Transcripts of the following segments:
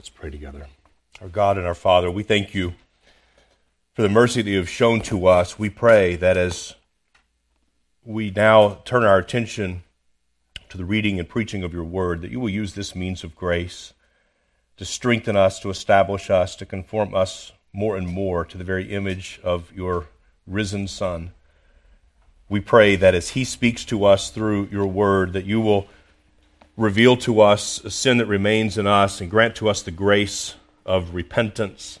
Let's pray together. Our God and our Father, we thank you for the mercy that you have shown to us. We pray that as we now turn our attention to the reading and preaching of your word, that you will use this means of grace to strengthen us, to establish us, to conform us more and more to the very image of your risen Son. We pray that as he speaks to us through your word, that you will reveal to us a sin that remains in us and grant to us the grace of repentance,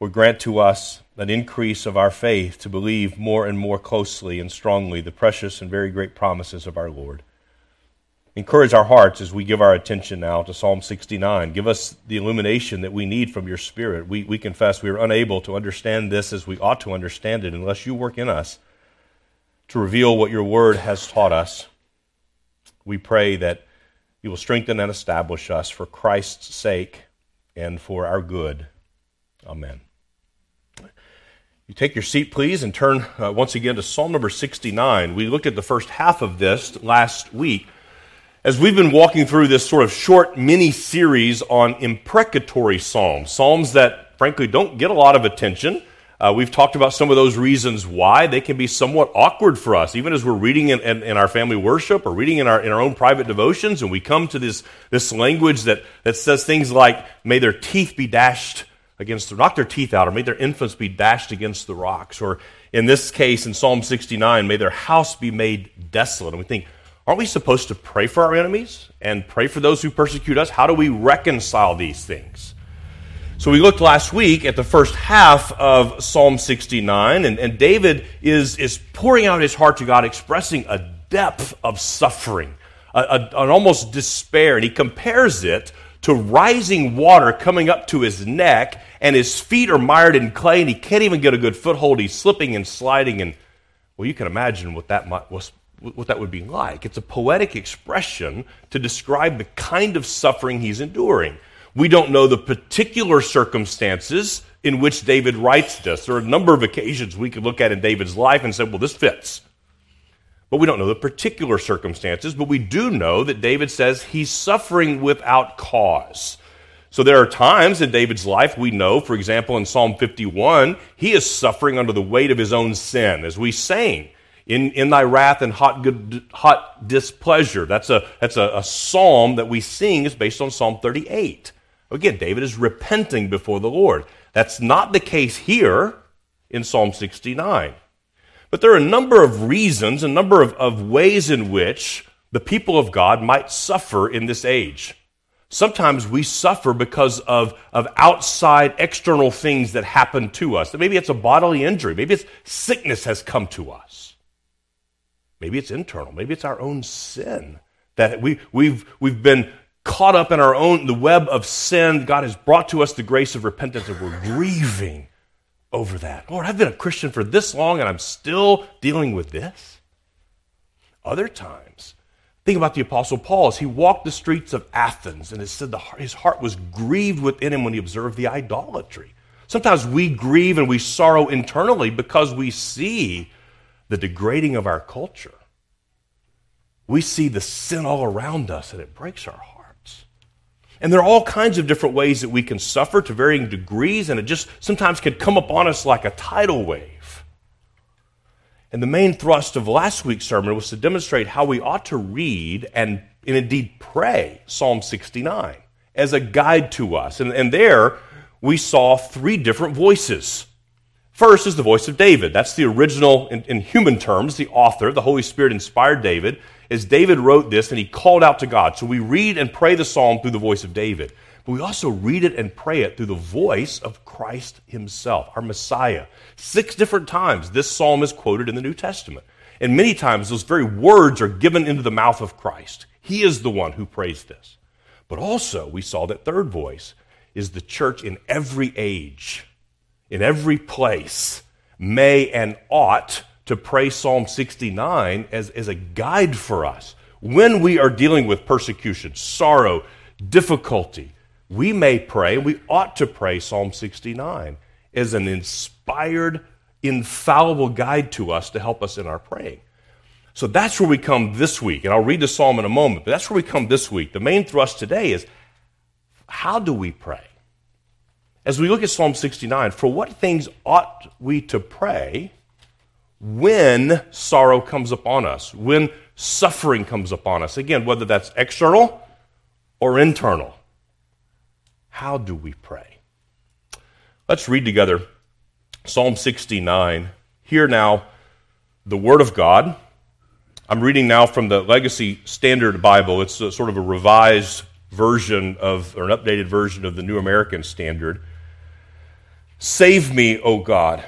or grant to us an increase of our faith to believe more and more closely and strongly the precious and very great promises of our Lord. Encourage our hearts as we give our attention now to Psalm 69. Give us the illumination that we need from your Spirit. We, we confess we are unable to understand this as we ought to understand it unless you work in us to reveal what your word has taught us. We pray that you will strengthen and establish us for Christ's sake and for our good. Amen. You take your seat, please, and turn uh, once again to Psalm number 69. We looked at the first half of this last week. As we've been walking through this sort of short mini series on imprecatory psalms, psalms that frankly don't get a lot of attention, uh, we've talked about some of those reasons why they can be somewhat awkward for us, even as we're reading in, in, in, our family worship or reading in our, in our own private devotions, and we come to this, this language that, that says things like, may their teeth be dashed against the, knock their teeth out, or may their infants be dashed against the rocks, or in this case, in Psalm 69, may their house be made desolate. And we think, aren't we supposed to pray for our enemies and pray for those who persecute us? How do we reconcile these things? So we looked last week at the first half of Psalm 69, and, and David is, is pouring out his heart to God, expressing a depth of suffering, a, a, an almost despair, and he compares it to rising water coming up to his neck, and his feet are mired in clay, and he can't even get a good foothold. He's slipping and sliding, and well, you can imagine what that was, what that would be like. It's a poetic expression to describe the kind of suffering he's enduring. We don't know the particular circumstances in which David writes this. There are a number of occasions we could look at in David's life and say, well, this fits. But we don't know the particular circumstances, but we do know that David says he's suffering without cause. So there are times in David's life we know, for example, in Psalm 51, he is suffering under the weight of his own sin. As we sang, in, in thy wrath and hot, good, hot displeasure. That's, a, that's a, a psalm that we sing is based on Psalm 38. Again, David is repenting before the Lord. That's not the case here in Psalm 69. But there are a number of reasons, a number of, of ways in which the people of God might suffer in this age. Sometimes we suffer because of, of outside external things that happen to us. Maybe it's a bodily injury. Maybe it's sickness has come to us. Maybe it's internal. Maybe it's our own sin that we, we've, we've been caught up in our own, the web of sin. God has brought to us the grace of repentance, and we're grieving over that. Lord, I've been a Christian for this long, and I'm still dealing with this. Other times, think about the Apostle Paul as he walked the streets of Athens, and it said the, his heart was grieved within him when he observed the idolatry. Sometimes we grieve and we sorrow internally because we see the degrading of our culture. We see the sin all around us, and it breaks our heart. And there are all kinds of different ways that we can suffer to varying degrees, and it just sometimes can come upon us like a tidal wave. And the main thrust of last week's sermon was to demonstrate how we ought to read and, and indeed pray Psalm 69 as a guide to us. And, and there we saw three different voices. First is the voice of David. That's the original, in, in human terms, the author. The Holy Spirit inspired David as David wrote this and he called out to God. So we read and pray the psalm through the voice of David, but we also read it and pray it through the voice of Christ himself, our Messiah. Six different times this psalm is quoted in the New Testament. And many times those very words are given into the mouth of Christ. He is the one who prays this. But also, we saw that third voice is the church in every age, in every place, may and ought to pray Psalm 69 as, as a guide for us. When we are dealing with persecution, sorrow, difficulty, we may pray, we ought to pray Psalm 69 as an inspired, infallible guide to us to help us in our praying. So that's where we come this week. And I'll read the psalm in a moment, but that's where we come this week. The main thrust today is how do we pray? As we look at Psalm 69, for what things ought we to pray when sorrow comes upon us, when suffering comes upon us? Again, whether that's external or internal. How do we pray? Let's read together Psalm 69. Hear now the Word of God. I'm reading now from the Legacy Standard Bible. It's a, sort of a revised version of, or an updated version of the New American Standard. Save me, O God,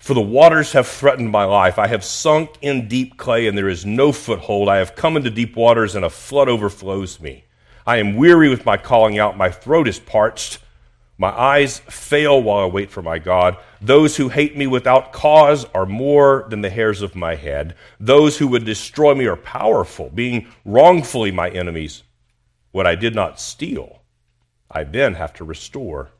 for the waters have threatened my life. I have sunk in deep clay, and there is no foothold. I have come into deep waters, and a flood overflows me. I am weary with my calling out. My throat is parched. My eyes fail while I wait for my God. Those who hate me without cause are more than the hairs of my head. Those who would destroy me are powerful, being wrongfully my enemies. What I did not steal, I then have to restore.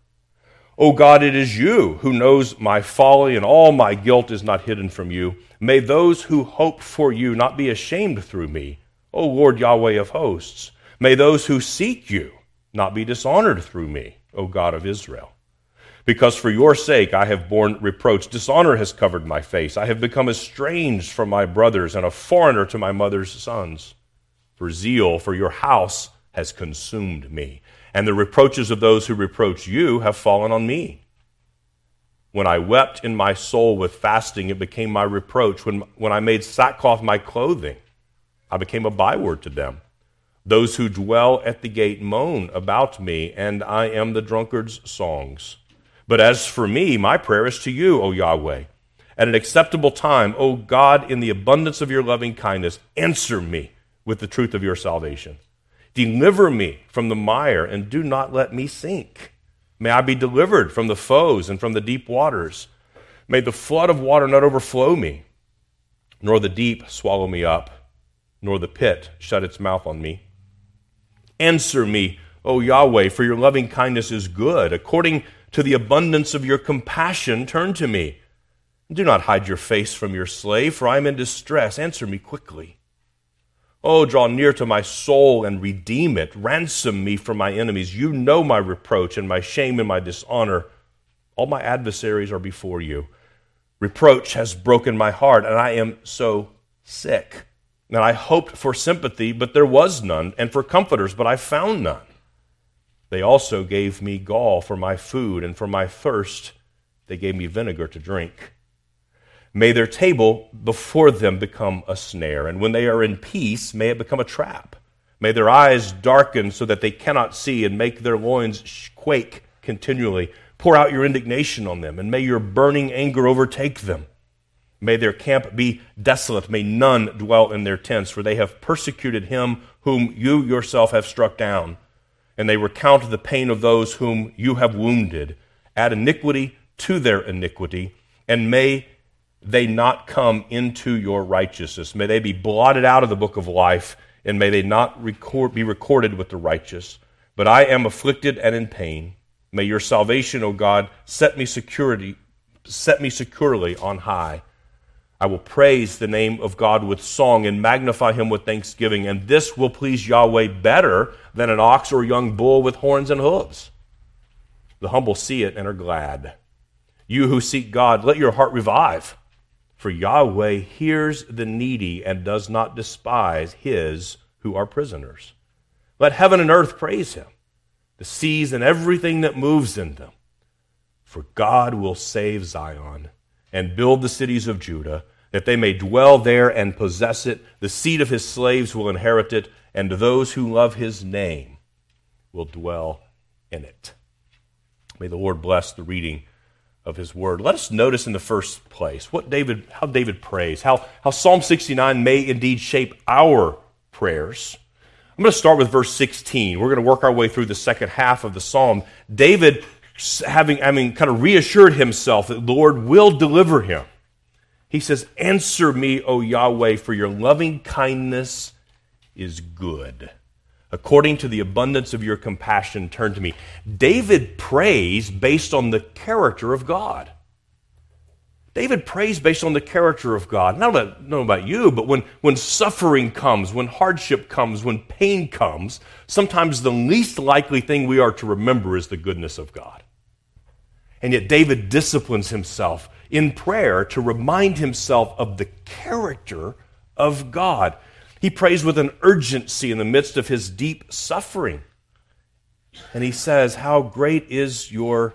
O God, it is you who knows my folly, and all my guilt is not hidden from you. May those who hope for you not be ashamed through me, O Lord Yahweh of hosts. May those who seek you not be dishonored through me. O God of Israel. Because for your sake I have borne reproach. Dishonor has covered my face. I have become estranged from my brothers and a foreigner to my mother's sons. For zeal for your house has consumed me, and the reproaches of those who reproach you have fallen on me. When I wept in my soul with fasting, it became my reproach. When, when I made sackcloth my clothing, I became a byword to them. Those who dwell at the gate moan about me, and I am the drunkard's songs. But as for me, my prayer is to you, O Yahweh. At an acceptable time, O God, in the abundance of your loving kindness, answer me with the truth of your salvation. Deliver me from the mire, and do not let me sink. May I be delivered from the foes and from the deep waters. May the flood of water not overflow me, nor the deep swallow me up, nor the pit shut its mouth on me. Answer me, O Yahweh, for your loving kindness is good. According to the abundance of your compassion, turn to me. Do not hide your face from your slave, for I am in distress. Answer me quickly. Oh, draw near to my soul and redeem it. Ransom me from my enemies. You know my reproach and my shame and my dishonor. All my adversaries are before you. Reproach has broken my heart, and I am so sick. And I hoped for sympathy, but there was none, and for comforters, but I found none. They also gave me gall for my food, and for my thirst they gave me vinegar to drink. May their table before them become a snare, and when they are in peace, may it become a trap. May their eyes darken so that they cannot see, and make their loins quake continually. Pour out your indignation on them, and may your burning anger overtake them. May their camp be desolate. May none dwell in their tents, for they have persecuted him whom you yourself have struck down. And they recount the pain of those whom you have wounded. Add iniquity to their iniquity, and may they not come into your righteousness. May they be blotted out of the book of life, and may they not record, be recorded with the righteous. But I am afflicted and in pain. May your salvation, O God, set me security, set me securely on high. I will praise the name of God with song and magnify him with thanksgiving, and this will please Yahweh better than an ox or young bull with horns and hooves. The humble see it and are glad. You who seek God, let your heart revive. For Yahweh hears the needy and does not despise his who are prisoners. Let heaven and earth praise him, the seas and everything that moves in them. For God will save Zion and build the cities of Judah, that they may dwell there and possess it. The seed of his slaves will inherit it, and those who love his name will dwell in it. May the Lord bless the reading of his word. Let us notice in the first place what David, how David prays, how, how Psalm 69 may indeed shape our prayers. I'm going to start with verse 16. We're going to work our way through the second half of the psalm. David having, I mean, kind of reassured himself that the Lord will deliver him. He says, Answer me, O Yahweh, for your loving kindness is good. According to the abundance of your compassion, turn to me. David prays based on the character of God. David prays based on the character of God. Not about, not about you, but when, when suffering comes, when hardship comes, when pain comes, sometimes the least likely thing we are to remember is the goodness of God. And yet, David disciplines himself in prayer to remind himself of the character of God. He prays with an urgency in the midst of his deep suffering. And he says, How great is your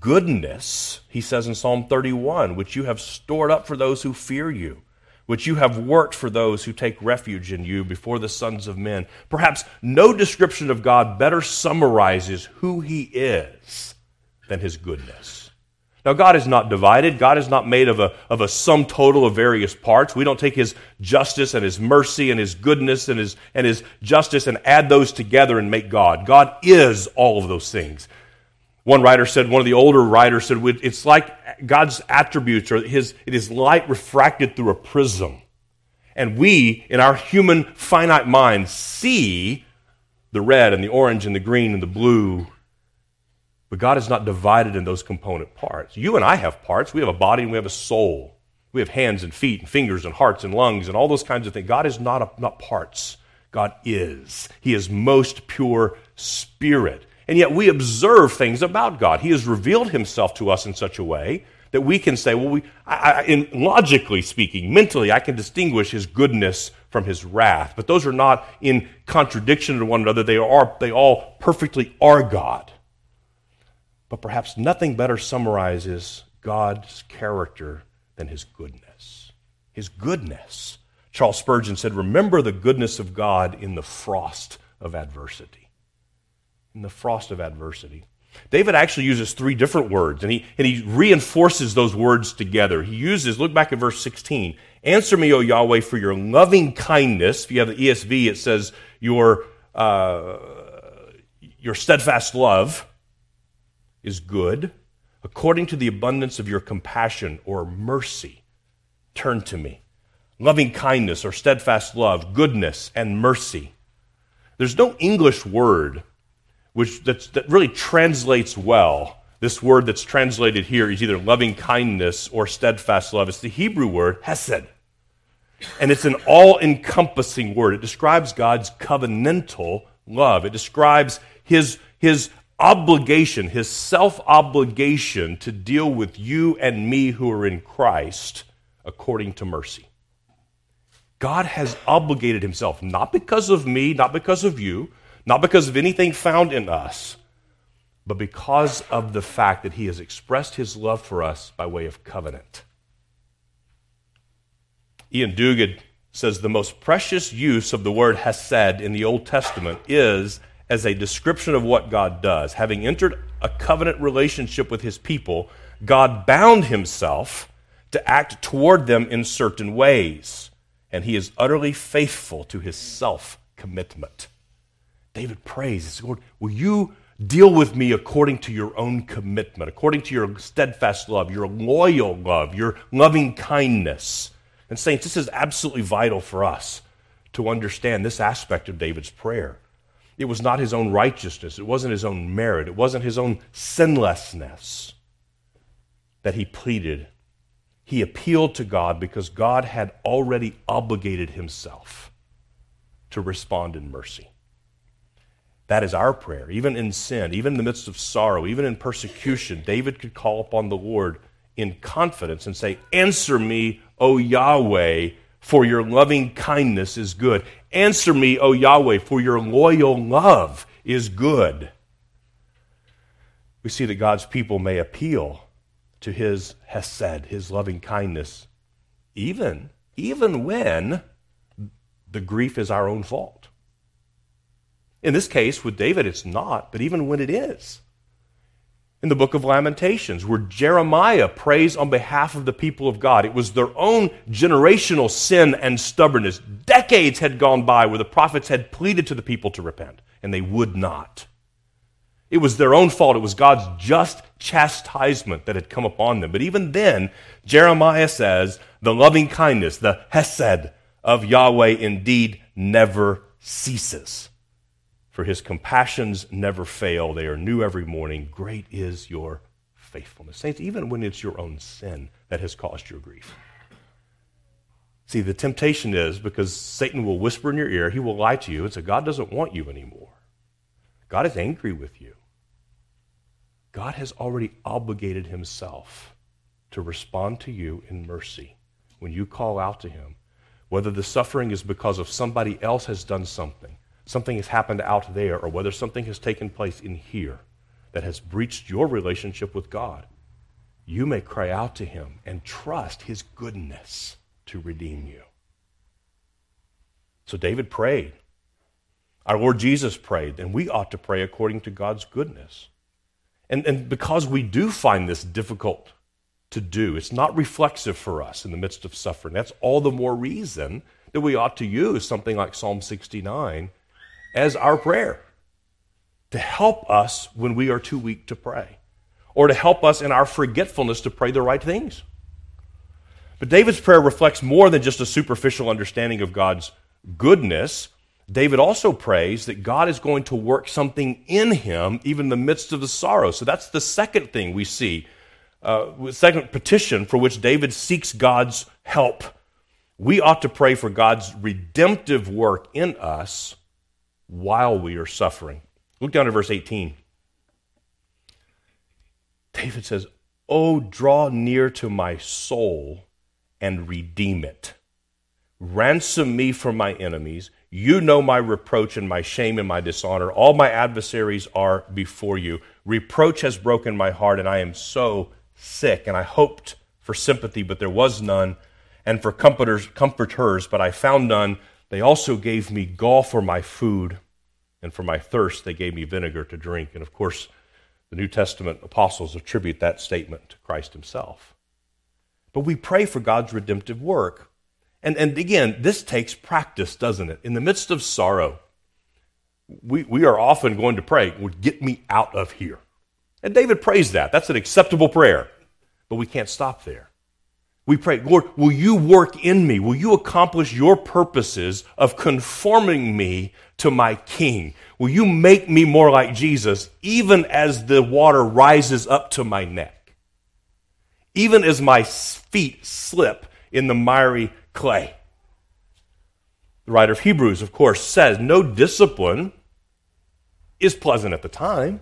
goodness, he says in Psalm 31, which you have stored up for those who fear you, which you have worked for those who take refuge in you before the sons of men. Perhaps no description of God better summarizes who he is than his goodness. Now, God is not divided. God is not made of a, of a sum total of various parts. We don't take His justice and His mercy and His goodness and His, and His justice and add those together and make God. God is all of those things. One writer said, one of the older writers said, it's like God's attributes or his, it is light refracted through a prism. And we, in our human finite minds, see the red and the orange and the green and the blue. But God is not divided in those component parts. You and I have parts. We have a body and we have a soul. We have hands and feet and fingers and hearts and lungs and all those kinds of things. God is not, a, not parts. God is. He is most pure spirit. And yet we observe things about God. He has revealed himself to us in such a way that we can say, well, we, I, I, in, logically speaking, mentally, I can distinguish his goodness from his wrath. But those are not in contradiction to one another. They, are, they all perfectly are God. But perhaps nothing better summarizes God's character than his goodness. His goodness. Charles Spurgeon said, Remember the goodness of God in the frost of adversity in the frost of adversity. David actually uses three different words, and he, and he reinforces those words together. He uses, look back at verse 16, Answer me, O Yahweh, for your loving kindness. If you have the ESV, it says, Your, uh, your steadfast love is good. According to the abundance of your compassion or mercy, turn to me. Loving kindness or steadfast love, goodness, and mercy. There's no English word which that really translates well. This word that's translated here is either loving kindness or steadfast love. It's the Hebrew word hesed. And it's an all encompassing word. It describes God's covenantal love, it describes his, his obligation, his self obligation to deal with you and me who are in Christ according to mercy. God has obligated himself, not because of me, not because of you, not because of anything found in us, but because of the fact that He has expressed His love for us by way of covenant. Iain Duguid says the most precious use of the word hesed in the Old Testament is as a description of what God does. Having entered a covenant relationship with his people, God bound himself to act toward them in certain ways, and he is utterly faithful to his self commitment. David prays, Lord, will you deal with me according to your own commitment, according to your steadfast love, your loyal love, your loving kindness? And, saints, this is absolutely vital for us to understand this aspect of David's prayer. It was not his own righteousness, it wasn't his own merit, it wasn't his own sinlessness that he pleaded. He appealed to God because God had already obligated himself to respond in mercy. That is our prayer. Even in sin, even in the midst of sorrow, even in persecution, David could call upon the Lord in confidence and say, Answer me, O Yahweh, for your loving kindness is good. Answer me, O Yahweh, for your loyal love is good. We see that God's people may appeal to his hesed, his loving kindness, even, even when the grief is our own fault. In this case, with David, it's not, but even when it is. In the book of Lamentations, where Jeremiah prays on behalf of the people of God, it was their own generational sin and stubbornness. Decades had gone by where the prophets had pleaded to the people to repent, and they would not. It was their own fault. It was God's just chastisement that had come upon them. But even then, Jeremiah says, the loving kindness, the hesed of Yahweh indeed never ceases for his compassions never fail. They are new every morning. Great is your faithfulness. Saints, even when it's your own sin that has caused your grief. See, the temptation is because Satan will whisper in your ear, he will lie to you and say, God doesn't want you anymore. God is angry with you. God has already obligated himself to respond to you in mercy when you call out to him. Whether the suffering is because of somebody else has done something, something has happened out there, or whether something has taken place in here that has breached your relationship with God, you may cry out to him and trust his goodness to redeem you. So David prayed. Our Lord Jesus prayed, and we ought to pray according to God's goodness. And, and because we do find this difficult to do, it's not reflexive for us in the midst of suffering. That's all the more reason that we ought to use something like Psalm 69 as our prayer to help us when we are too weak to pray, or to help us in our forgetfulness to pray the right things. But David's prayer reflects more than just a superficial understanding of God's goodness. David also prays that God is going to work something in him, even in the midst of the sorrow. So that's the second thing we see, uh, second petition for which David seeks God's help. We ought to pray for God's redemptive work in us while we are suffering. Look down to verse 18. David says, Oh, draw near to my soul and redeem it. Ransom me from my enemies. You know my reproach and my shame and my dishonor. All my adversaries are before you. Reproach has broken my heart, and I am so sick. And I hoped for sympathy, but there was none, and for comforters, comforters, but I found none. They also gave me gall for my food, and for my thirst, they gave me vinegar to drink. And of course, the New Testament apostles attribute that statement to Christ himself. But we pray for God's redemptive work. And, and again, this takes practice, doesn't it? In the midst of sorrow, we, we are often going to pray, Would get me out of here. And David prays that. That's an acceptable prayer. But we can't stop there. We pray, Lord, will you work in me? Will you accomplish your purposes of conforming me to my King? Will you make me more like Jesus, even as the water rises up to my neck? Even as my feet slip in the miry clay? The writer of Hebrews, of course, says no discipline is pleasant at the time,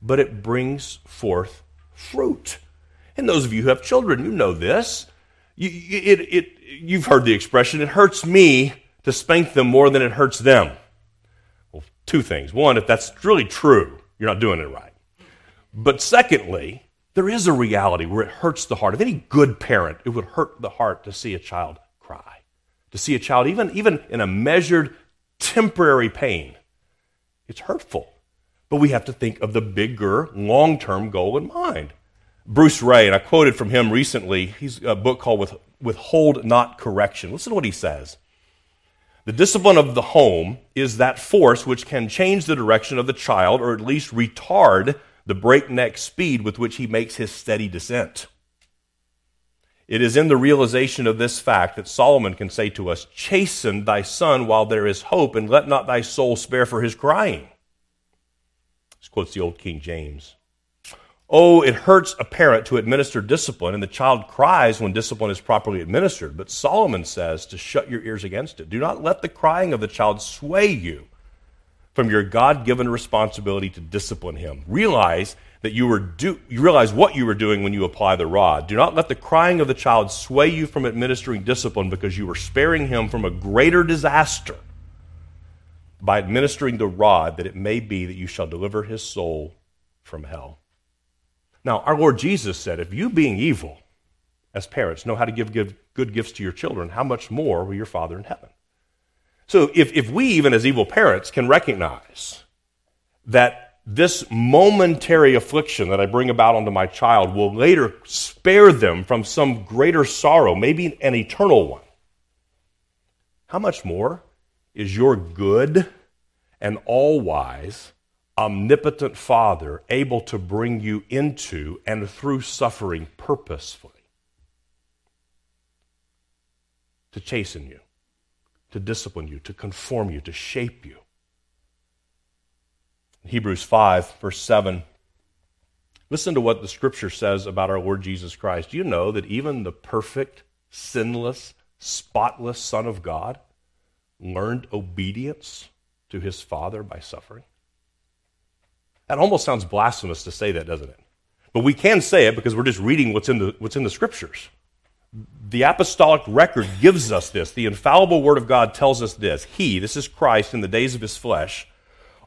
but it brings forth fruit. And those of you who have children, you know this. You, it, it, you've heard the expression, it hurts me to spank them more than it hurts them. Well, two things. One, if that's really true, you're not doing it right. But secondly, there is a reality where it hurts the heart. Of any good parent, it would hurt the heart to see a child cry, to see a child, even, even in a measured, temporary pain. It's hurtful. But we have to think of the bigger, long term goal in mind. Bruce Ray, and I quoted from him recently, he's a book called With, Withhold Not Correction. Listen to what he says. The discipline of the home is that force which can change the direction of the child or at least retard the breakneck speed with which he makes his steady descent. It is in the realization of this fact that Solomon can say to us, Chasten thy son while there is hope, and let not thy soul spare for his crying. This quotes the old King James. Oh, it hurts a parent to administer discipline, and the child cries when discipline is properly administered. But Solomon says to shut your ears against it. Do not let the crying of the child sway you from your God given responsibility to discipline him. Realize that you were do, you realize what you were doing when you apply the rod. Do not let the crying of the child sway you from administering discipline because you were sparing him from a greater disaster by administering the rod that it may be that you shall deliver his soul from hell. Now, our Lord Jesus said, if you being evil as parents know how to give, give good gifts to your children, how much more will your Father in heaven? So if, if we, even as evil parents, can recognize that this momentary affliction that I bring about onto my child will later spare them from some greater sorrow, maybe an eternal one, how much more is your good and all wise omnipotent Father able to bring you into and through suffering purposefully to chasten you, to discipline you, to conform you, to shape you. Hebrews 5, verse 7, Listen to what the scripture says about our Lord Jesus Christ. You know that even the perfect, sinless, spotless Son of God learned obedience to his Father by suffering? That almost sounds blasphemous to say that, doesn't it? But we can say it because we're just reading what's in the, what's in the scriptures. The apostolic record gives us this. The infallible word of God tells us this. He, this is Christ in the days of his flesh,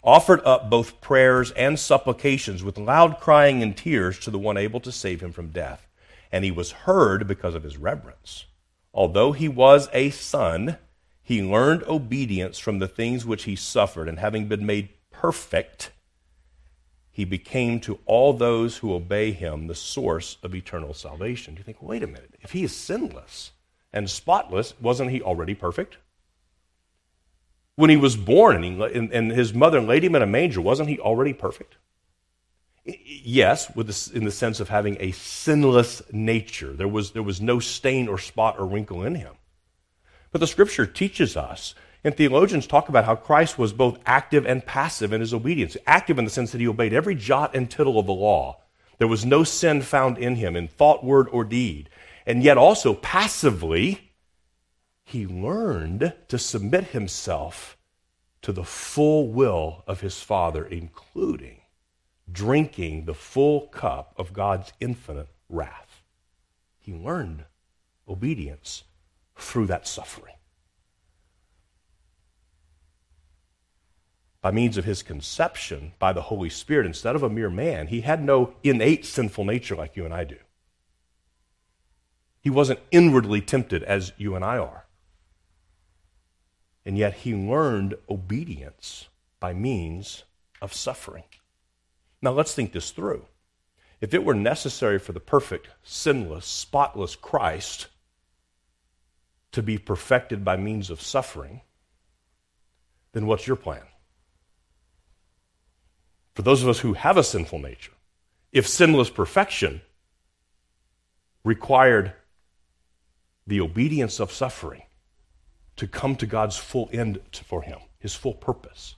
offered up both prayers and supplications with loud crying and tears to the one able to save him from death. And he was heard because of his reverence. Although he was a son, he learned obedience from the things which he suffered, and having been made perfect, he became to all those who obey him the source of eternal salvation. Do you think, wait a minute, if he is sinless and spotless, wasn't he already perfect? When he was born and, and, his mother laid him in a manger, wasn't he already perfect? Yes, the, in the sense of having a sinless nature. There was, there was no stain or spot or wrinkle in him. But the scripture teaches us and theologians talk about how Christ was both active and passive in his obedience. Active in the sense that he obeyed every jot and tittle of the law. There was no sin found in him in thought, word, or deed. And yet also passively, he learned to submit himself to the full will of his Father, including drinking the full cup of God's infinite wrath. He learned obedience through that suffering. By means of his conception by the Holy Spirit instead of a mere man. He had no innate sinful nature like you and I do. He wasn't inwardly tempted as you and I are. And yet he learned obedience by means of suffering. Now let's think this through. If it were necessary for the perfect, sinless, spotless Christ to be perfected by means of suffering, then what's your plan? For those of us who have a sinful nature, if sinless perfection required the obedience of suffering to come to God's full end for him, his full purpose,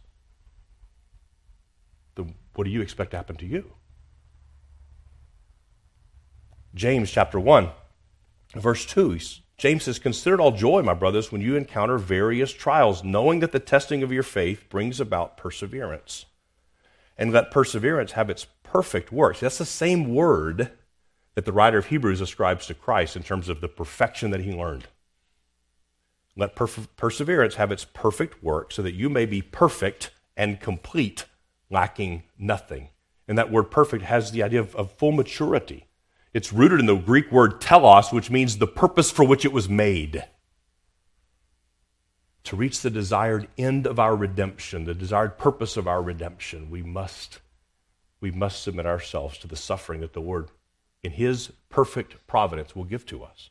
then what do you expect to happen to you? James chapter 1, verse 2, James says, Consider it all joy, my brothers, when you encounter various trials, knowing that the testing of your faith brings about perseverance and let perseverance have its perfect work. That's the same word that the writer of Hebrews ascribes to Christ in terms of the perfection that he learned. Let perseverance have its perfect work so that you may be perfect and complete, lacking nothing. And that word perfect has the idea of, of full maturity. It's rooted in the Greek word telos, which means the purpose for which it was made to reach the desired end of our redemption, the desired purpose of our redemption, we must, we must submit ourselves to the suffering that the Lord, in His perfect providence, will give to us.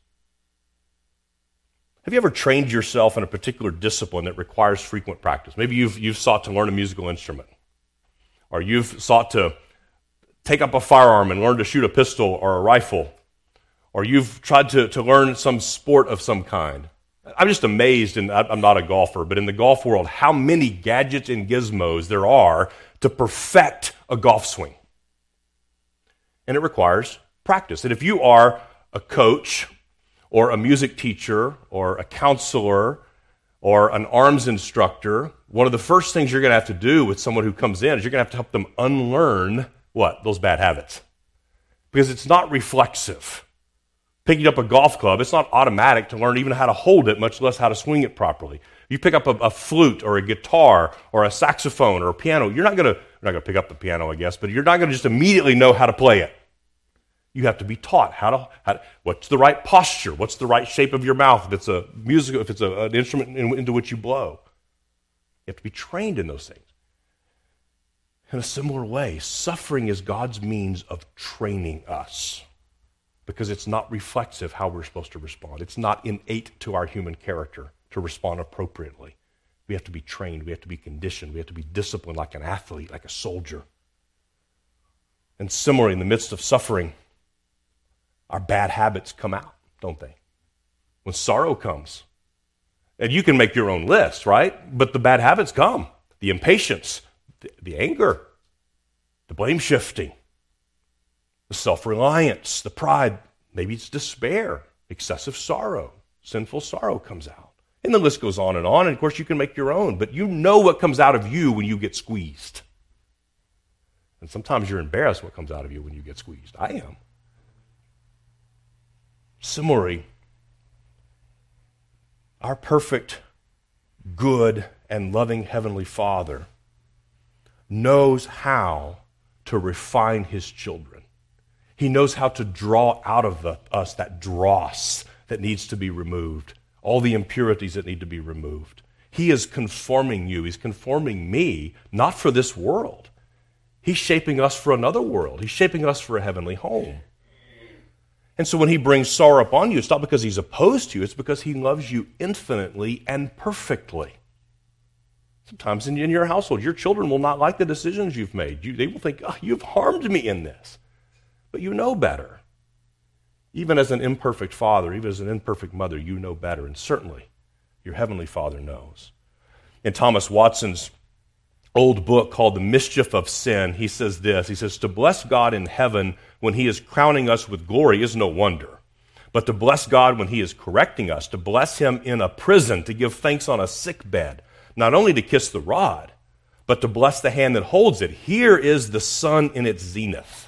Have you ever trained yourself in a particular discipline that requires frequent practice? Maybe you've, you've sought to learn a musical instrument, or you've sought to take up a firearm and learn to shoot a pistol or a rifle, or you've tried to, to learn some sport of some kind. I'm just amazed, and I'm not a golfer, but in the golf world, how many gadgets and gizmos there are to perfect a golf swing. And it requires practice. And if you are a coach or a music teacher or a counselor or an arms instructor, one of the first things you're going to have to do with someone who comes in is you're going to have to help them unlearn what? Those bad habits. Because it's not reflexive picking up a golf club, it's not automatic to learn even how to hold it, much less how to swing it properly. You pick up a, a flute or a guitar or a saxophone or a piano, you're not going to not going to pick up the piano, I guess, but you're not going to just immediately know how to play it. You have to be taught how to, how to, what's the right posture, what's the right shape of your mouth if it's a musical, if it's a, an instrument in, into which you blow. You have to be trained in those things. In a similar way, suffering is God's means of training us because it's not reflexive how we're supposed to respond. It's not innate to our human character to respond appropriately. We have to be trained, we have to be conditioned, we have to be disciplined like an athlete, like a soldier. And similarly, in the midst of suffering, our bad habits come out, don't they? When sorrow comes, and you can make your own list, right? But the bad habits come the impatience, the, anger, the blame shifting, the self reliance, the pride, maybe it's despair, excessive sorrow, sinful sorrow comes out. And the list goes on and on. And of course, you can make your own, but you know what comes out of you when you get squeezed. And sometimes you're embarrassed what comes out of you when you get squeezed. I am. Similarly, our perfect, good, and loving Heavenly Father knows how to refine His children. He knows how to draw out of the, us that dross that needs to be removed, all the impurities that need to be removed. He is conforming you, He's conforming me, not for this world. He's shaping us for another world. He's shaping us for a heavenly home. And so when he brings sorrow upon you, it's not because he's opposed to you, it's because he loves you infinitely and perfectly. Sometimes in, in your household, your children will not like the decisions you've made. You, they will think, oh, you've harmed me in this. But you know better. Even as an imperfect father, even as an imperfect mother, you know better. And certainly, your heavenly father knows. In Thomas Watson's old book called The Mischief of Sin, he says this He says, To bless God in heaven when he is crowning us with glory is no wonder. But to bless God when he is correcting us, to bless him in a prison, to give thanks on a sick bed, not only to kiss the rod, but to bless the hand that holds it. Here is the sun in its zenith.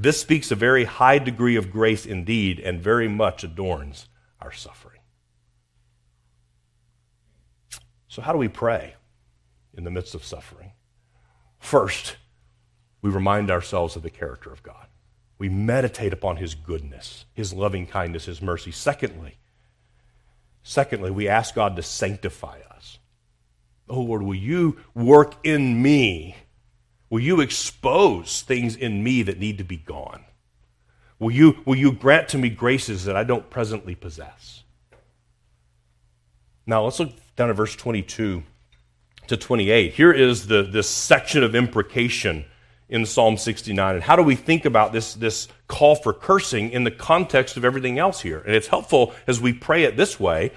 This speaks a very high degree of grace indeed, and very much adorns our suffering. So, how do we pray? in the midst of suffering. First, we remind ourselves of the character of God. We meditate upon his goodness, his loving kindness, his mercy. Secondly, secondly, we ask God to sanctify us. Oh Lord, will you work in me? Will you expose things in me that need to be gone? Will you, will you grant to me graces that I don't presently possess? Now let's look down at verse 22 to 28. Here is the, this section of imprecation in Psalm 69. And how do we think about this, this call for cursing in the context of everything else here? And it's helpful as we pray it this way.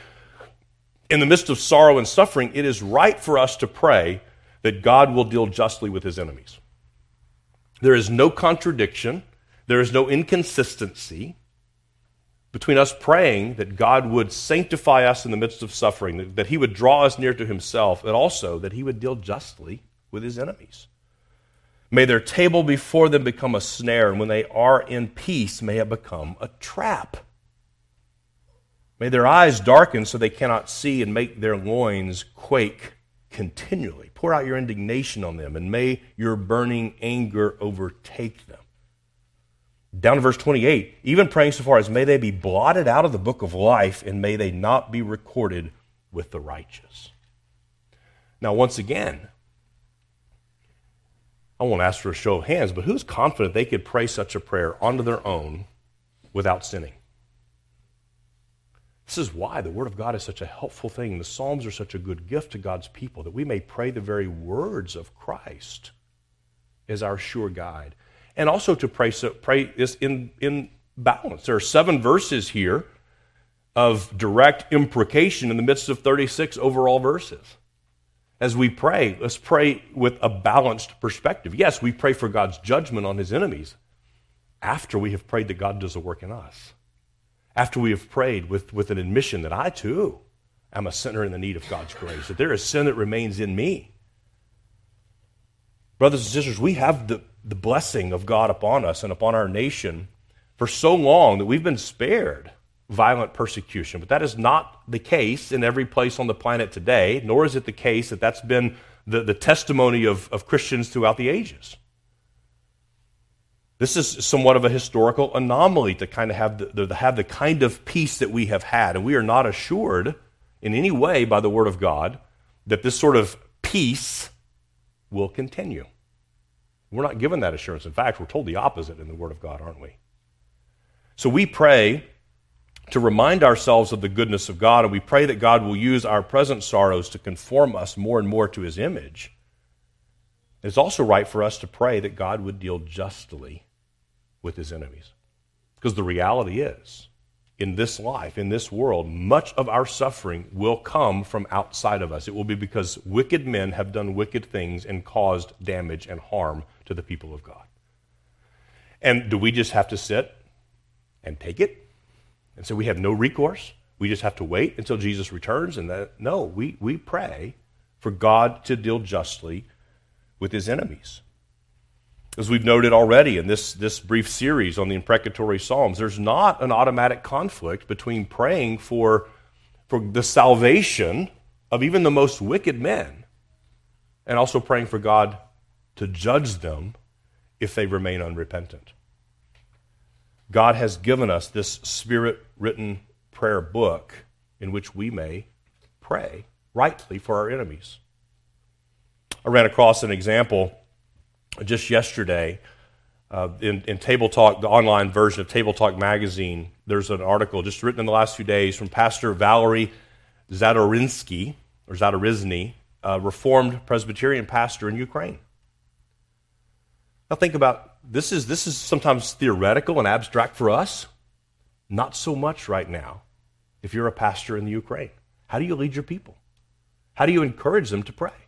In the midst of sorrow and suffering, it is right for us to pray that God will deal justly with his enemies. There is no contradiction, there is no inconsistency between us praying that God would sanctify us in the midst of suffering, that, that He would draw us near to Himself, and also that He would deal justly with His enemies. May their table before them become a snare, and when they are in peace, may it become a trap. May their eyes darken so they cannot see, and make their loins quake continually. Pour out your indignation on them, and may your burning anger overtake them. Down to verse 28, even praying so far as may they be blotted out of the book of life and may they not be recorded with the righteous. Now, once again, I won't ask for a show of hands, but who's confident they could pray such a prayer onto their own without sinning? This is why the Word of God is such a helpful thing. The Psalms are such a good gift to God's people that we may pray the very words of Christ as our sure guide and also to pray, so, pray this in, in balance. There are seven verses here of direct imprecation in the midst of 36 overall verses. As we pray, let's pray with a balanced perspective. Yes, we pray for God's judgment on his enemies after we have prayed that God does a work in us. After we have prayed with, with an admission that I too am a sinner in the need of God's grace, that there is sin that remains in me. Brothers and sisters, we have the the blessing of God upon us and upon our nation for so long that we've been spared violent persecution. But that is not the case in every place on the planet today, nor is it the case that that's been the, the testimony of, of Christians throughout the ages. This is somewhat of a historical anomaly to kind of have the, have the kind of peace that we have had. And we are not assured in any way by the Word of God that this sort of peace will continue. We're not given that assurance. In fact, we're told the opposite in the Word of God, aren't we? So we pray to remind ourselves of the goodness of God, and we pray that God will use our present sorrows to conform us more and more to His image. It's also right for us to pray that God would deal justly with His enemies. Because the reality is, in this life, in this world, much of our suffering will come from outside of us. It will be because wicked men have done wicked things and caused damage and harm to the people of God. And do we just have to sit and take it? And so we have no recourse? We just have to wait until Jesus returns? And that, no, we, we pray for God to deal justly with his enemies. As we've noted already in this, this brief series on the imprecatory Psalms, there's not an automatic conflict between praying for, for the salvation of even the most wicked men and also praying for God to judge them if they remain unrepentant. God has given us this spirit written prayer book in which we may pray rightly for our enemies. I ran across an example just yesterday uh, in, in Table Talk, the online version of Table Talk magazine, there's an article just written in the last few days from Pastor Valerie Zadorinsky, or Zadorizny, a Reformed Presbyterian pastor in Ukraine. Now think about this is this is sometimes theoretical and abstract for us. Not so much right now. If you're a pastor in the Ukraine, how do you lead your people? How do you encourage them to pray?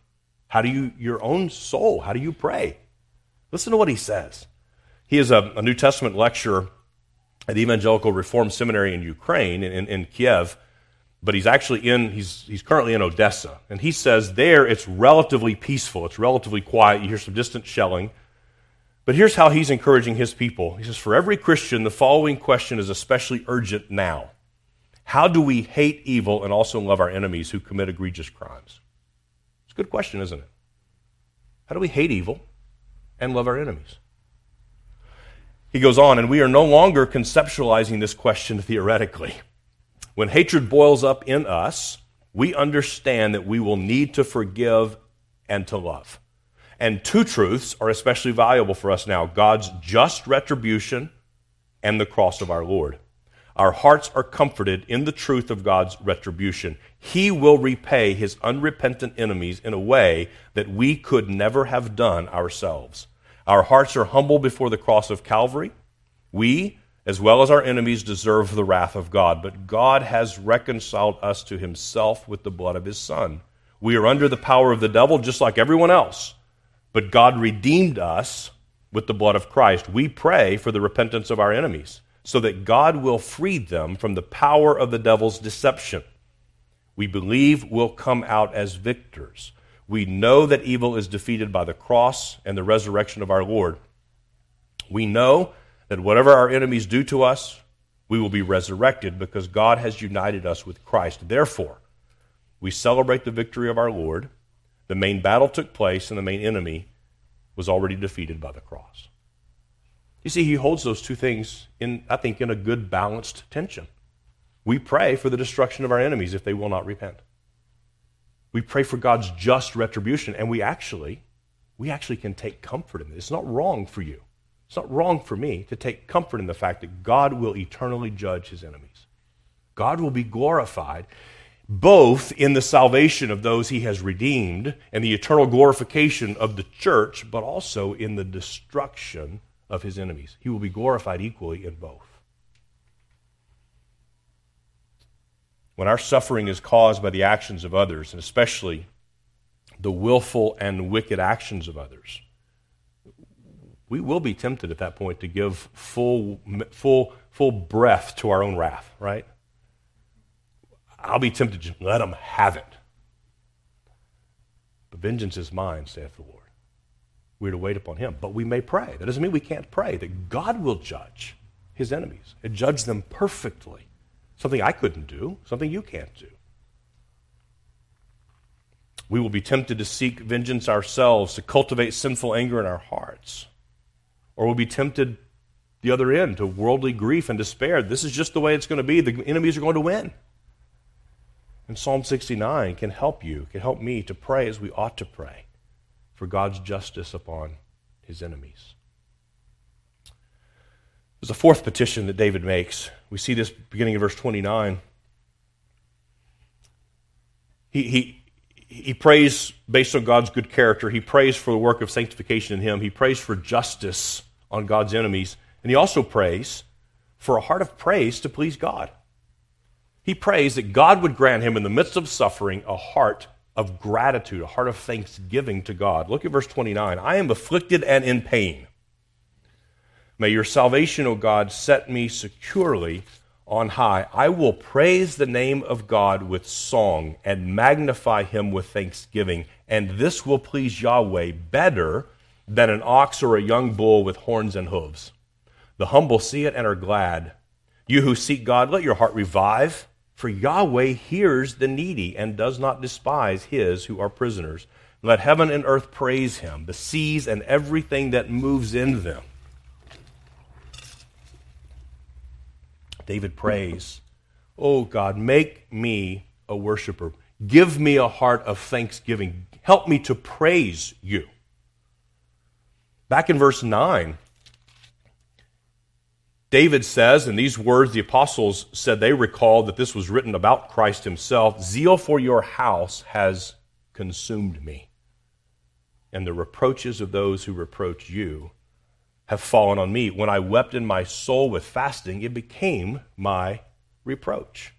How do you your own soul? How do you pray? Listen to what he says. He is a, a New Testament lecturer at the Evangelical Reform Seminary in Ukraine, in, in Kiev, but he's actually in, he's, he's currently in Odessa. And he says there it's relatively peaceful, it's relatively quiet. You hear some distant shelling. But here's how he's encouraging his people. He says, For every Christian, the following question is especially urgent now How do we hate evil and also love our enemies who commit egregious crimes? A good question, isn't it? How do we hate evil and love our enemies. He goes on, and we are no longer conceptualizing this question theoretically. When hatred boils up in us, we understand that we will need to forgive and to love. And two truths are especially valuable for us now God's just retribution and the cross of our Lord. Our hearts are comforted in the truth of God's retribution. He will repay his unrepentant enemies in a way that we could never have done ourselves. Our hearts are humble before the cross of Calvary. We, as well as our enemies, deserve the wrath of God, but God has reconciled us to himself with the blood of his Son. We are under the power of the devil just like everyone else, but God redeemed us with the blood of Christ. We pray for the repentance of our enemies so that God will free them from the power of the devil's deception. We believe we'll come out as victors. We know that evil is defeated by the cross and the resurrection of our Lord. We know that whatever our enemies do to us, we will be resurrected because God has united us with Christ. Therefore, we celebrate the victory of our Lord. The main battle took place, and the main enemy was already defeated by the cross. You see, he holds those two things in, I think, in a good balanced tension. We pray for the destruction of our enemies if they will not repent. We pray for God's just retribution, and we actually, we actually can take comfort in this. It's not wrong for you. It's not wrong for me to take comfort in the fact that God will eternally judge his enemies. God will be glorified both in the salvation of those he has redeemed and the eternal glorification of the church, but also in the destruction of his enemies. He will be glorified equally in both. When our suffering is caused by the actions of others, and especially the willful and wicked actions of others, we will be tempted at that point to give full, full, full breath to our own wrath, right? I'll be tempted to let them have it. But vengeance is mine, saith the Lord. We're to wait upon him. But we may pray. That doesn't mean we can't pray, that God will judge his enemies and judge them perfectly. Something I couldn't do, something you can't do. We will be tempted to seek vengeance ourselves, to cultivate sinful anger in our hearts. Or we'll be tempted the other end to worldly grief and despair. This is just the way it's going to be. The enemies are going to win. And Psalm 69 can help you, can help me to pray as we ought to pray for God's justice upon his enemies. There's a fourth petition that David makes. We see this beginning in verse 29. He, he, he prays based on God's good character. He prays for the work of sanctification in him. He prays for justice on God's enemies. And he also prays for a heart of praise to please God. He prays that God would grant him, in the midst of suffering, a heart of gratitude, a heart of thanksgiving to God. Look at verse 29. I am afflicted and in pain. May your salvation, O God, set me securely on high. I will praise the name of God with song and magnify him with thanksgiving. And this will please Yahweh better than an ox or a young bull with horns and hooves. The humble see it and are glad. You who seek God, let your heart revive. For Yahweh hears the needy and does not despise his who are prisoners. Let heaven and earth praise him, the seas and everything that moves in them. David prays, Oh God, make me a worshiper. Give me a heart of thanksgiving. Help me to praise you. Back in verse 9, David says, and these words the apostles said they recalled that this was written about Christ himself Zeal for your house has consumed me, and the reproaches of those who reproach you have fallen on me. When I wept in my soul with fasting, it became my reproach.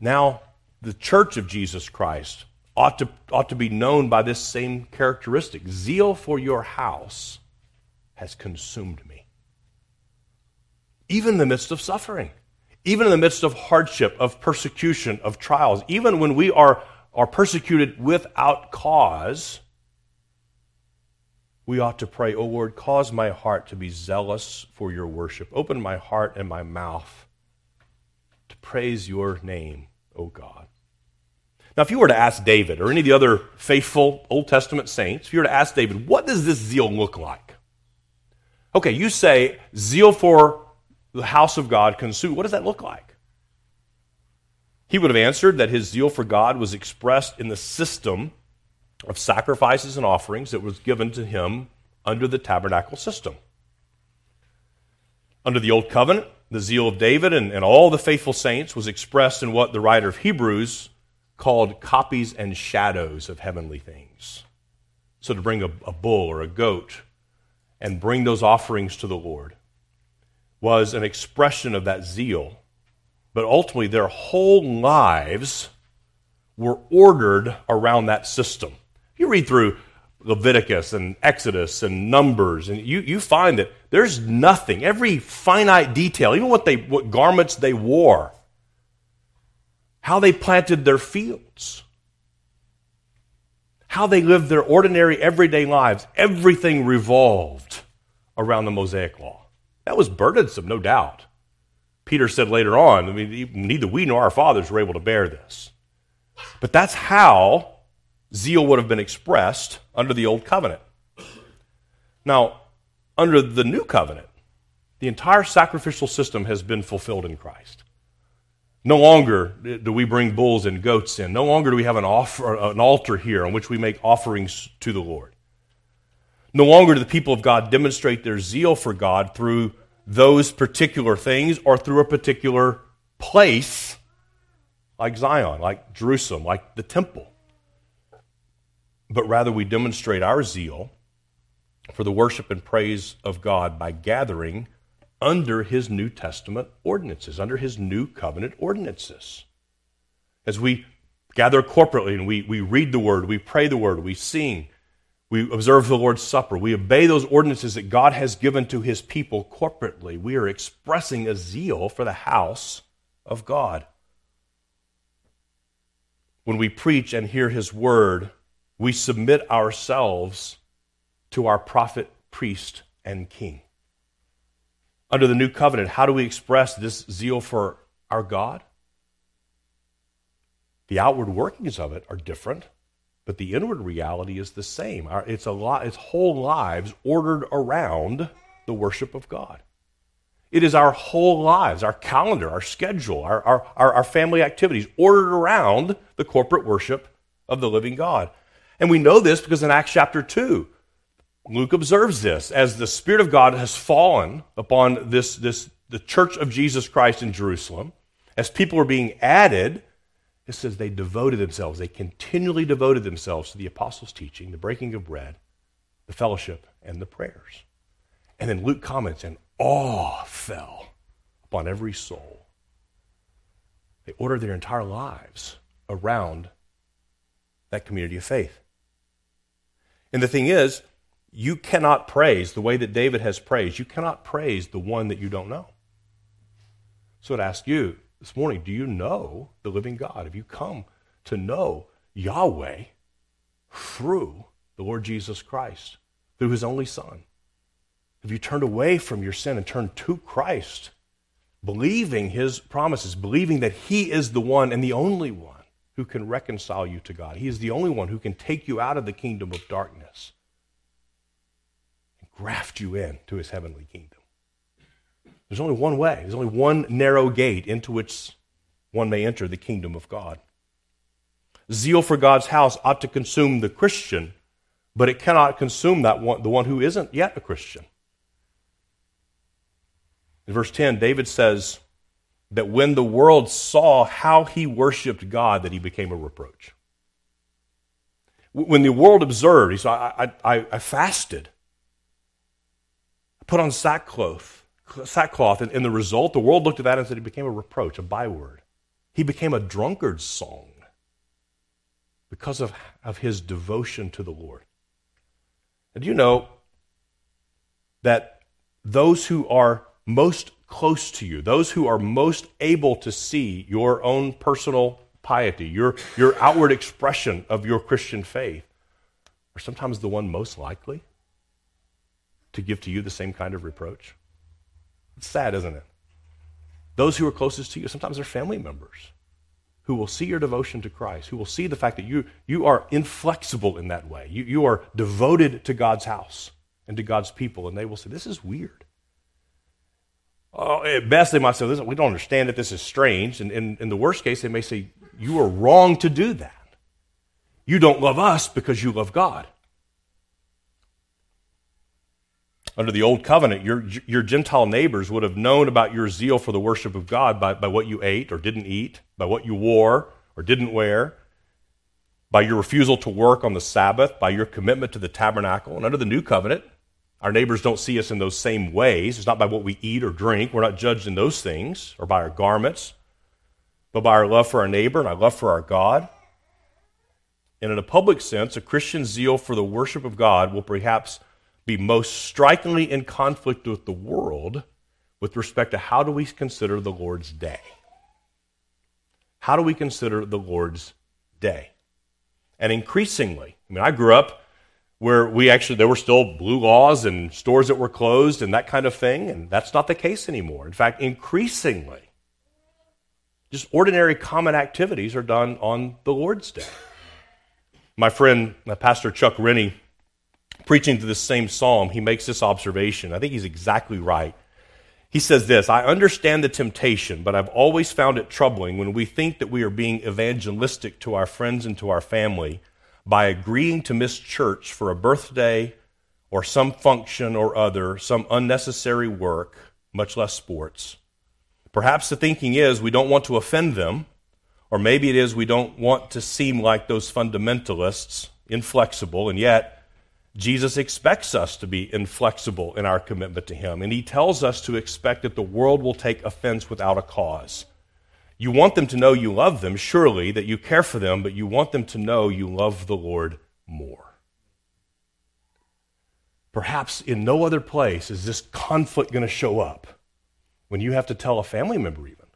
Now, the church of Jesus Christ ought to, ought to be known by this same characteristic zeal for your house has consumed me. Even in the midst of suffering, even in the midst of hardship, of persecution, of trials, even when we are, are persecuted without cause, we ought to pray, O Lord, cause my heart to be zealous for your worship. Open my heart and my mouth to praise your name, O God. Now, if you were to ask David or any of the other faithful Old Testament saints, if you were to ask David, what does this zeal look like? Okay, you say zeal for the house of God consumed. What does that look like? He would have answered that his zeal for God was expressed in the system of sacrifices and offerings that was given to him under the tabernacle system. Under the Old Covenant, the zeal of David and, and all the faithful saints was expressed in what the writer of Hebrews called copies and shadows of heavenly things. So to bring a, a bull or a goat and bring those offerings to the Lord was an expression of that zeal. But ultimately, their whole lives were ordered around that system. You read through Leviticus and Exodus and Numbers, and you, you find that there's nothing, every finite detail, even what, they, what garments they wore, how they planted their fields, how they lived their ordinary everyday lives, everything revolved around the Mosaic Law. That was burdensome, no doubt. Peter said later on, I mean, neither we nor our fathers were able to bear this. But that's how zeal would have been expressed under the Old Covenant. Now, under the New Covenant, the entire sacrificial system has been fulfilled in Christ. No longer do we bring bulls and goats in. No longer do we have an, offer, an altar here on which we make offerings to the Lord. No longer do the people of God demonstrate their zeal for God through those particular things or through a particular place like Zion, like Jerusalem, like the temple. But rather, we demonstrate our zeal for the worship and praise of God by gathering under his New Testament ordinances, under his New Covenant ordinances. As we gather corporately and we, we read the Word, we pray the Word, we sing, we observe the Lord's Supper, we obey those ordinances that God has given to his people corporately, we are expressing a zeal for the house of God. When we preach and hear his Word, we submit ourselves to our prophet, priest, and king under the new covenant, how do we express this zeal for our God? The outward workings of it are different, but the inward reality is the same. it's a lot, it's whole lives ordered around the worship of God. It is our whole lives, our calendar, our schedule, our, our, our, our family activities ordered around the corporate worship of the living God. And we know this because in Acts chapter 2, Luke observes this as the Spirit of God has fallen upon this, this, the church of Jesus Christ in Jerusalem. As people are being added, it says they devoted themselves, they continually devoted themselves to the apostles' teaching, the breaking of bread, the fellowship, and the prayers. And then Luke comments, and awe fell upon every soul. They ordered their entire lives around that community of faith. And the thing is, you cannot praise the way that David has praised. You cannot praise the one that you don't know. So I'd ask you this morning do you know the living God? Have you come to know Yahweh through the Lord Jesus Christ, through his only Son? Have you turned away from your sin and turned to Christ, believing his promises, believing that he is the one and the only one who can reconcile you to God? He is the only one who can take you out of the kingdom of darkness graft you in to his heavenly kingdom. There's only one way, there's only one narrow gate into which one may enter the kingdom of God. Zeal for God's house ought to consume the Christian, but it cannot consume that one, the one who isn't yet a Christian. In verse 10, David says that when the world saw how he worshiped God, that he became a reproach. When the world observed, he said, I, I, I fasted. Put on sackcloth, sackcloth, and, and the result, the world looked at that and said, he became a reproach, a byword. He became a drunkard's song because of, of his devotion to the Lord. And do you know that those who are most close to you, those who are most able to see your own personal piety, your, your outward expression of your Christian faith, are sometimes the one most likely to give to you the same kind of reproach. It's sad, isn't it? Those who are closest to you, sometimes they're family members who will see your devotion to Christ, who will see the fact that you, you are inflexible in that way. You, you are devoted to God's house and to God's people, and they will say, This is weird. Oh, at best, they might say, we don't understand it. This is strange. And in the worst case, they may say, You are wrong to do that. You don't love us because you love God. Under the old covenant, your, your Gentile neighbors would have known about your zeal for the worship of God by, by what you ate or didn't eat, by what you wore or didn't wear, by your refusal to work on the Sabbath, by your commitment to the tabernacle. And under the new covenant, our neighbors don't see us in those same ways. It's not by what we eat or drink. We're not judged in those things or by our garments, but by our love for our neighbor and our love for our God. And in a public sense, a Christian zeal for the worship of God will perhaps be most strikingly in conflict with the world with respect to how do we consider the Lord's day? How do we consider the Lord's day? And increasingly, I mean, I grew up where we actually, there were still blue laws and stores that were closed and that kind of thing, and that's not the case anymore. In fact, increasingly, just ordinary common activities are done on the Lord's Day. My friend, Pastor Chuck Rennie, preaching to this same psalm, he makes this observation. I think he's exactly right. He says this I understand the temptation, but I've always found it troubling when we think that we are being evangelistic to our friends and to our family by agreeing to miss church for a birthday or some function or other, some unnecessary work, much less sports. Perhaps the thinking is we don't want to offend them, or maybe it is we don't want to seem like those fundamentalists, inflexible, and yet Jesus expects us to be inflexible in our commitment to Him, and He tells us to expect that the world will take offense without a cause. You want them to know you love them, surely, that you care for them, but you want them to know you love the Lord more. Perhaps in no other place is this conflict going to show up when you have to tell a family member, even,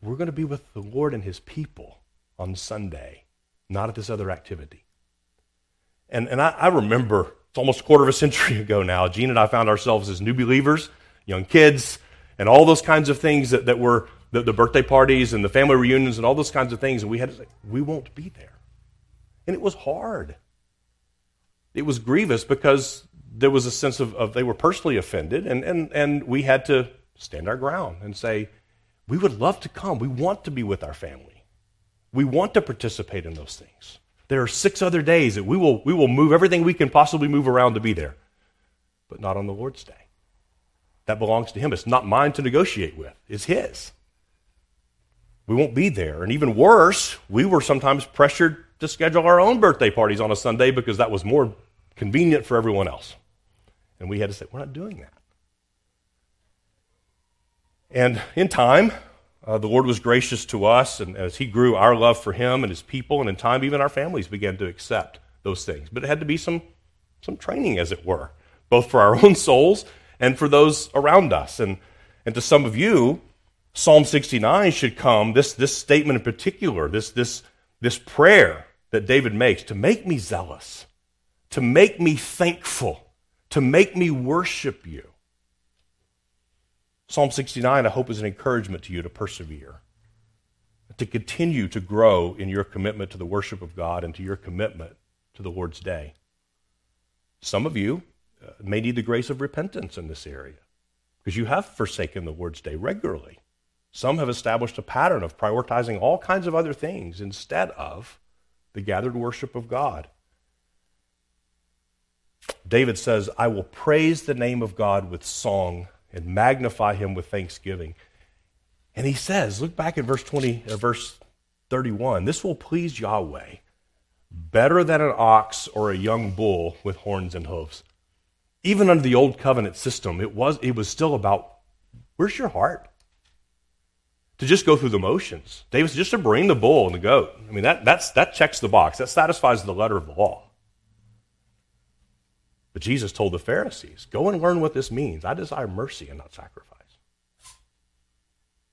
we're going to be with the Lord and His people on Sunday, not at this other activity. And, and I, I remember, it's almost a quarter of a century ago now, Gene and I found ourselves as new believers, young kids, and all those kinds of things that, that were the, the birthday parties and the family reunions and all those kinds of things. And we had to say, we won't be there. And it was hard. It was grievous because there was a sense of, of they were personally offended, and, and, and we had to stand our ground and say, we would love to come. We want to be with our family. We want to participate in those things. There are six other days that we will, we will move everything we can possibly move around to be there, but not on the Lord's day. That belongs to Him. It's not mine to negotiate with, it's His. We won't be there. And even worse, we were sometimes pressured to schedule our own birthday parties on a Sunday because that was more convenient for everyone else. And we had to say, we're not doing that. And in time, uh, the Lord was gracious to us, and as He grew our love for Him and His people, and in time, even our families began to accept those things. But it had to be some some training, as it were, both for our own souls and for those around us. And, and to some of you, Psalm 69 should come, this, this statement in particular, this, this, this prayer that David makes, to make me zealous, to make me thankful, to make me worship you. Psalm 69, I hope, is an encouragement to you to persevere, to continue to grow in your commitment to the worship of God and to your commitment to the Lord's day. Some of you uh, may need the grace of repentance in this area because you have forsaken the Lord's day regularly. Some have established a pattern of prioritizing all kinds of other things instead of the gathered worship of God. David says, I will praise the name of God with song and magnify him with thanksgiving. And he says, look back at verse 20, uh, verse 31. This will please Yahweh better than an ox or a young bull with horns and hooves. Even under the old covenant system, it was, it was still about where's your heart? To just go through the motions. David just to bring the bull and the goat. I mean, that, that's, that checks the box. That satisfies the letter of the law. But Jesus told the Pharisees, Go and learn what this means. I desire mercy and not sacrifice.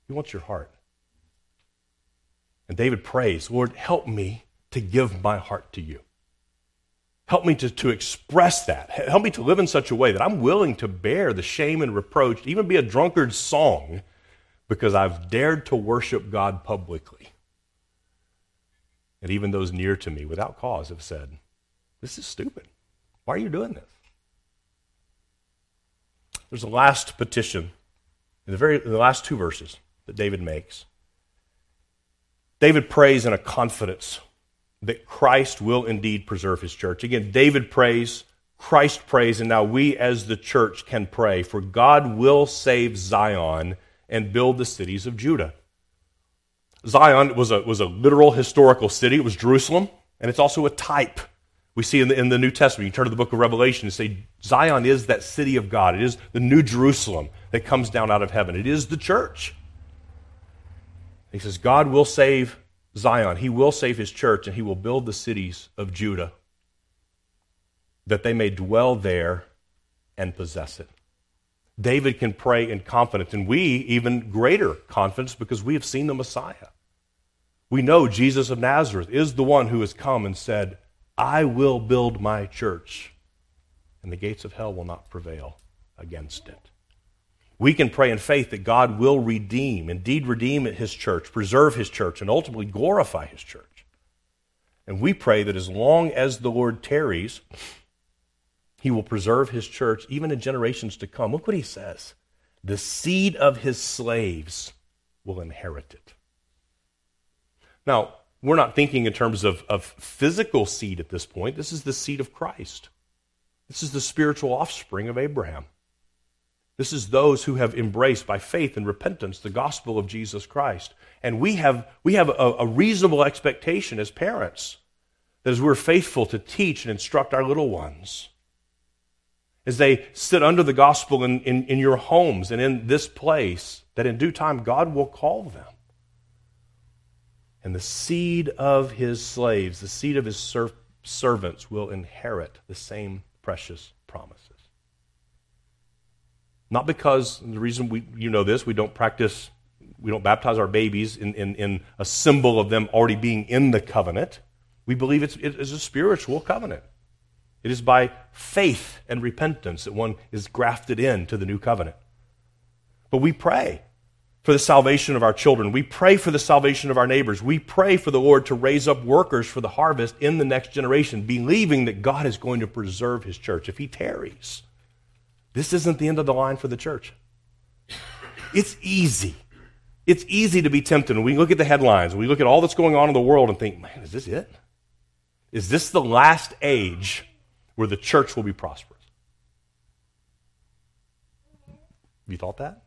He wants your heart. And David prays, Lord, help me to give my heart to you. Help me to, to express that. Help me to live in such a way that I'm willing to bear the shame and reproach, to even be a drunkard's song, because I've dared to worship God publicly. And even those near to me, without cause, have said, This is stupid. Why are you doing this? There's a last petition in the very in the last two verses that David makes. David prays in a confidence that Christ will indeed preserve his church. Again, David prays, Christ prays, and now we as the church can pray, for God will save Zion and build the cities of Judah. Zion was a, was a literal historical city. It was Jerusalem, and it's also a type we see in the, in the New Testament, you turn to the book of Revelation and say, Zion is that city of God. It is the new Jerusalem that comes down out of heaven. It is the church. He says, God will save Zion. He will save his church, and he will build the cities of Judah that they may dwell there and possess it. David can pray in confidence, and we even greater confidence because we have seen the Messiah. We know Jesus of Nazareth is the one who has come and said, I will build my church, and the gates of hell will not prevail against it. We can pray in faith that God will redeem, indeed redeem his church, preserve his church, and ultimately glorify his church. And we pray that as long as the Lord tarries, he will preserve his church even in generations to come. Look what he says the seed of his slaves will inherit it. Now, we're not thinking in terms of, of physical seed at this point. This is the seed of Christ. This is the spiritual offspring of Abraham. This is those who have embraced by faith and repentance the gospel of Jesus Christ. And we have, we have a, a reasonable expectation as parents that as we're faithful to teach and instruct our little ones, as they sit under the gospel in, in, in your homes and in this place, that in due time God will call them and the seed of his slaves, the seed of his ser- servants, will inherit the same precious promises. Not because, the reason we, you know this, we don't practice, we don't baptize our babies in, in, in a symbol of them already being in the covenant. We believe it's, it is a spiritual covenant. It is by faith and repentance that one is grafted into the new covenant. But we pray for the salvation of our children. We pray for the salvation of our neighbors. We pray for the Lord to raise up workers for the harvest in the next generation, believing that God is going to preserve his church if he tarries. This isn't the end of the line for the church. It's easy. It's easy to be tempted. We look at the headlines, we look at all that's going on in the world and think, man, is this it? Is this the last age where the church will be prosperous? Have you thought that?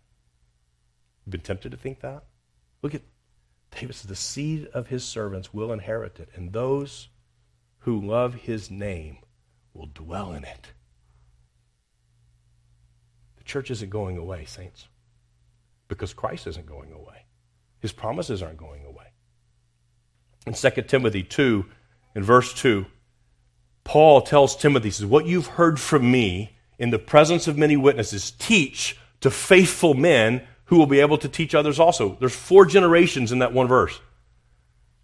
Been tempted to think that? Look at David says, the seed of his servants will inherit it, and those who love his name will dwell in it. The church isn't going away, saints, because Christ isn't going away. His promises aren't going away. In 2 Timothy 2, in verse 2, Paul tells Timothy, says, What you've heard from me in the presence of many witnesses, teach to faithful men who will be able to teach others also. There's four generations in that one verse.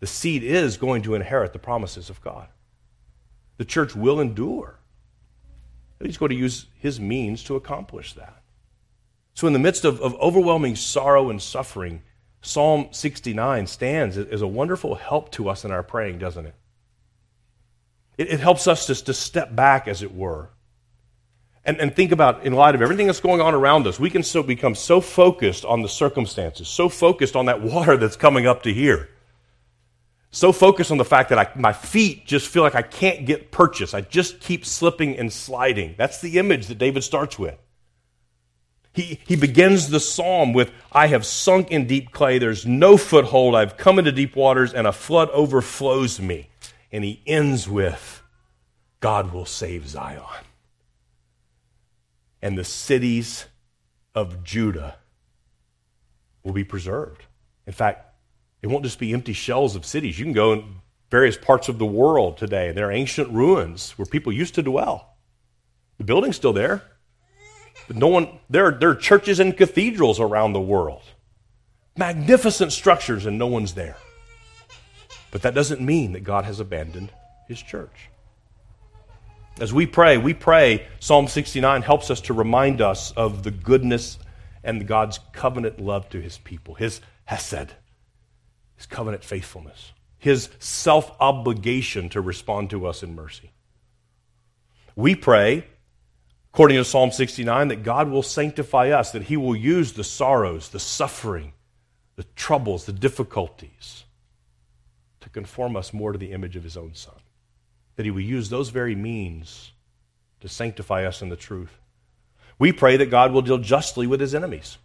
The seed is going to inherit the promises of God. The church will endure. He's going to use his means to accomplish that. So, in the midst of, of overwhelming sorrow and suffering, Psalm 69 stands as a wonderful help to us in our praying, doesn't it? It, it helps us to, to step back, as it were, and, and think about, in light of everything that's going on around us, we can so become so focused on the circumstances, so focused on that water that's coming up to here, so focused on the fact that I, my feet just feel like I can't get purchase. I just keep slipping and sliding. That's the image that David starts with. He, he begins the psalm with, I have sunk in deep clay, there's no foothold, I've come into deep waters, and a flood overflows me. And he ends with, God will save Zion. And the cities of Judah will be preserved. In fact, it won't just be empty shells of cities. You can go in various parts of the world today, and there are ancient ruins where people used to dwell. The building's still there. But no one, there are, there are churches and cathedrals around the world. Magnificent structures, and no one's there. But that doesn't mean that God has abandoned his church. As we pray, we pray, Psalm 69 helps us to remind us of the goodness and God's covenant love to his people, his hesed, his covenant faithfulness, his self obligation to respond to us in mercy. We pray according to Psalm 69, that God will sanctify us, that He will use the sorrows, the suffering, the troubles, the difficulties to conform us more to the image of His own Son. That He will use those very means to sanctify us in the truth. We pray that God will deal justly with His enemies.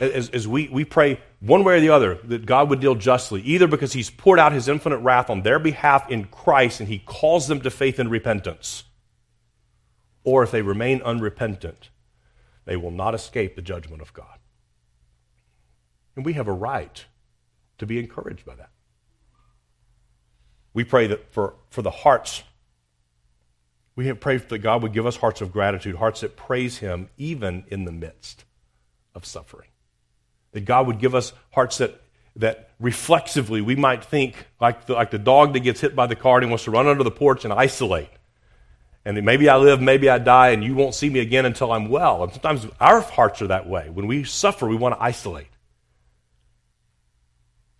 As, as we, we pray one way or the other that God would deal justly, either because He's poured out His infinite wrath on their behalf in Christ and He calls them to faith and repentance or if they remain unrepentant, they will not escape the judgment of God. And we have a right to be encouraged by that. We pray that for, for the hearts, we pray that God would give us hearts of gratitude, hearts that praise Him even in the midst of suffering. That God would give us hearts that, that reflexively we might think, like the, like the dog that gets hit by the car and wants to run under the porch and isolate and maybe I live, maybe I die, and you won't see me again until I'm well. And sometimes our hearts are that way. When we suffer, we want to isolate.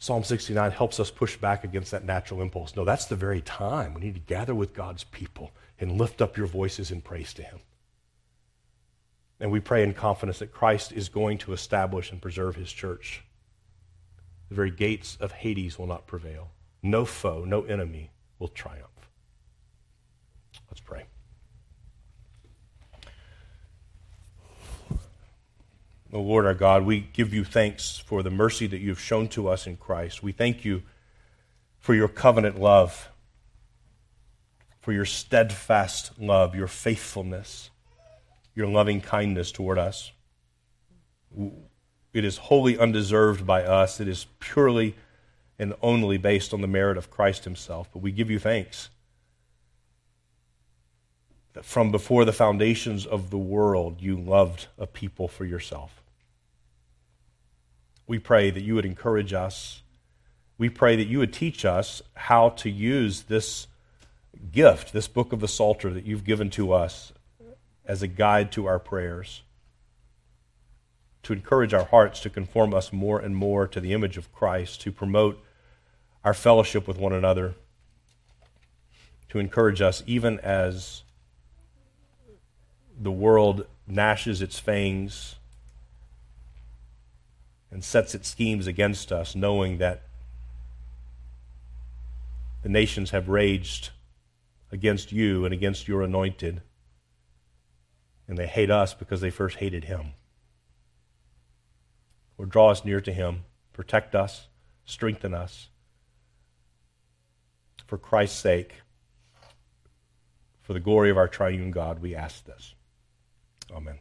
Psalm 69 helps us push back against that natural impulse. No, that's the very time. We need to gather with God's people and lift up your voices in praise to Him. And we pray in confidence that Christ is going to establish and preserve His church. The very gates of Hades will not prevail. No foe, no enemy will triumph. Let's pray. O Lord our God, we give you thanks for the mercy that you've shown to us in Christ. We thank you for your covenant love, for your steadfast love, your faithfulness, your loving kindness toward us. It is wholly undeserved by us. It is purely and only based on the merit of Christ himself. But we give you thanks that from before the foundations of the world you loved a people for yourself. We pray that you would encourage us. We pray that you would teach us how to use this gift, this book of the Psalter that you've given to us as a guide to our prayers, to encourage our hearts to conform us more and more to the image of Christ, to promote our fellowship with one another, to encourage us even as the world gnashes its fangs and sets its schemes against us, knowing that the nations have raged against you and against your anointed, and they hate us because they first hated him. Or draw us near to him, protect us, strengthen us. For Christ's sake, for the glory of our triune God, we ask this. Amen.